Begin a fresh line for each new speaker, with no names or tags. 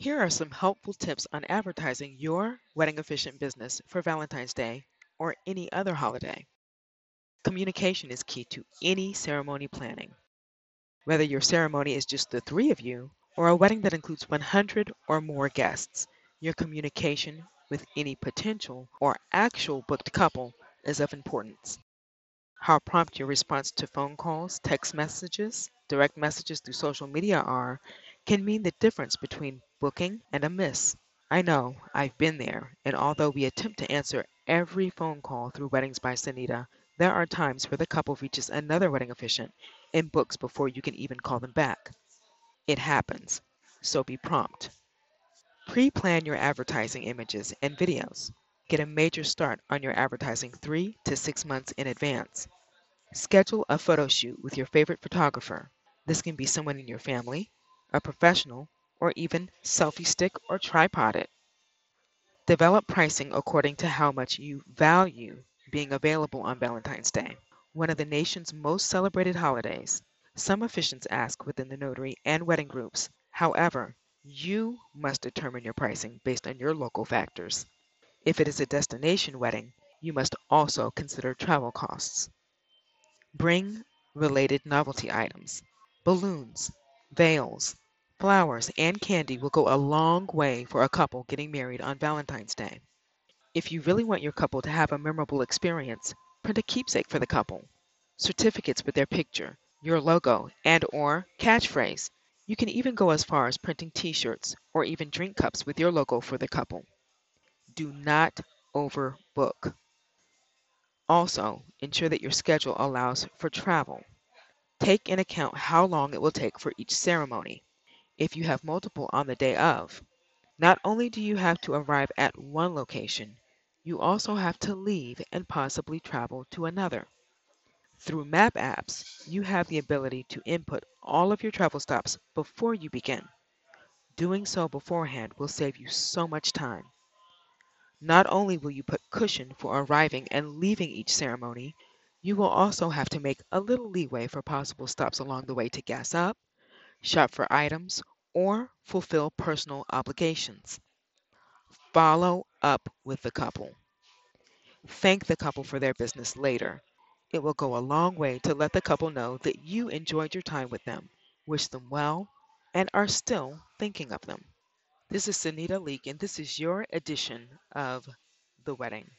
Here are some helpful tips on advertising your wedding officiant business for Valentine's Day or any other holiday. Communication is key to any ceremony planning. Whether your ceremony is just the three of you or a wedding that includes 100 or more guests, your communication with any potential or actual booked couple is of importance. How prompt your response to phone calls, text messages, direct messages through social media are can mean the difference between booking and a miss. I know, I've been there, and although we attempt to answer every phone call through Weddings by Sonita, there are times where the couple reaches another wedding officiant and books before you can even call them back. It happens, so be prompt. Pre plan your advertising images and videos. Get a major start on your advertising three to six months in advance. Schedule a photo shoot with your favorite photographer. This can be someone in your family, a professional, or even selfie stick or tripod it. Develop pricing according to how much you value being available on Valentine's Day, one of the nation's most celebrated holidays. Some officiants ask within the notary and wedding groups. However, you must determine your pricing based on your local factors. If it is a destination wedding, you must also consider travel costs. Bring related novelty items. Balloons, veils, flowers, and candy will go a long way for a couple getting married on Valentine's Day. If you really want your couple to have a memorable experience, print a keepsake for the couple. Certificates with their picture, your logo, and or catchphrase. You can even go as far as printing t-shirts or even drink cups with your logo for the couple. Do not overbook. Also, ensure that your schedule allows for travel. Take in account how long it will take for each ceremony. If you have multiple on the day of, not only do you have to arrive at one location, you also have to leave and possibly travel to another. Through map apps, you have the ability to input all of your travel stops before you begin. Doing so beforehand will save you so much time. Not only will you put cushion for arriving and leaving each ceremony, you will also have to make a little leeway for possible stops along the way to gas up, shop for items, or fulfill personal obligations. Follow up with the couple. Thank the couple for their business later. It will go a long way to let the couple know that you enjoyed your time with them, wish them well, and are still thinking of them. This is Sonita Leak, and this is your edition of The Wedding.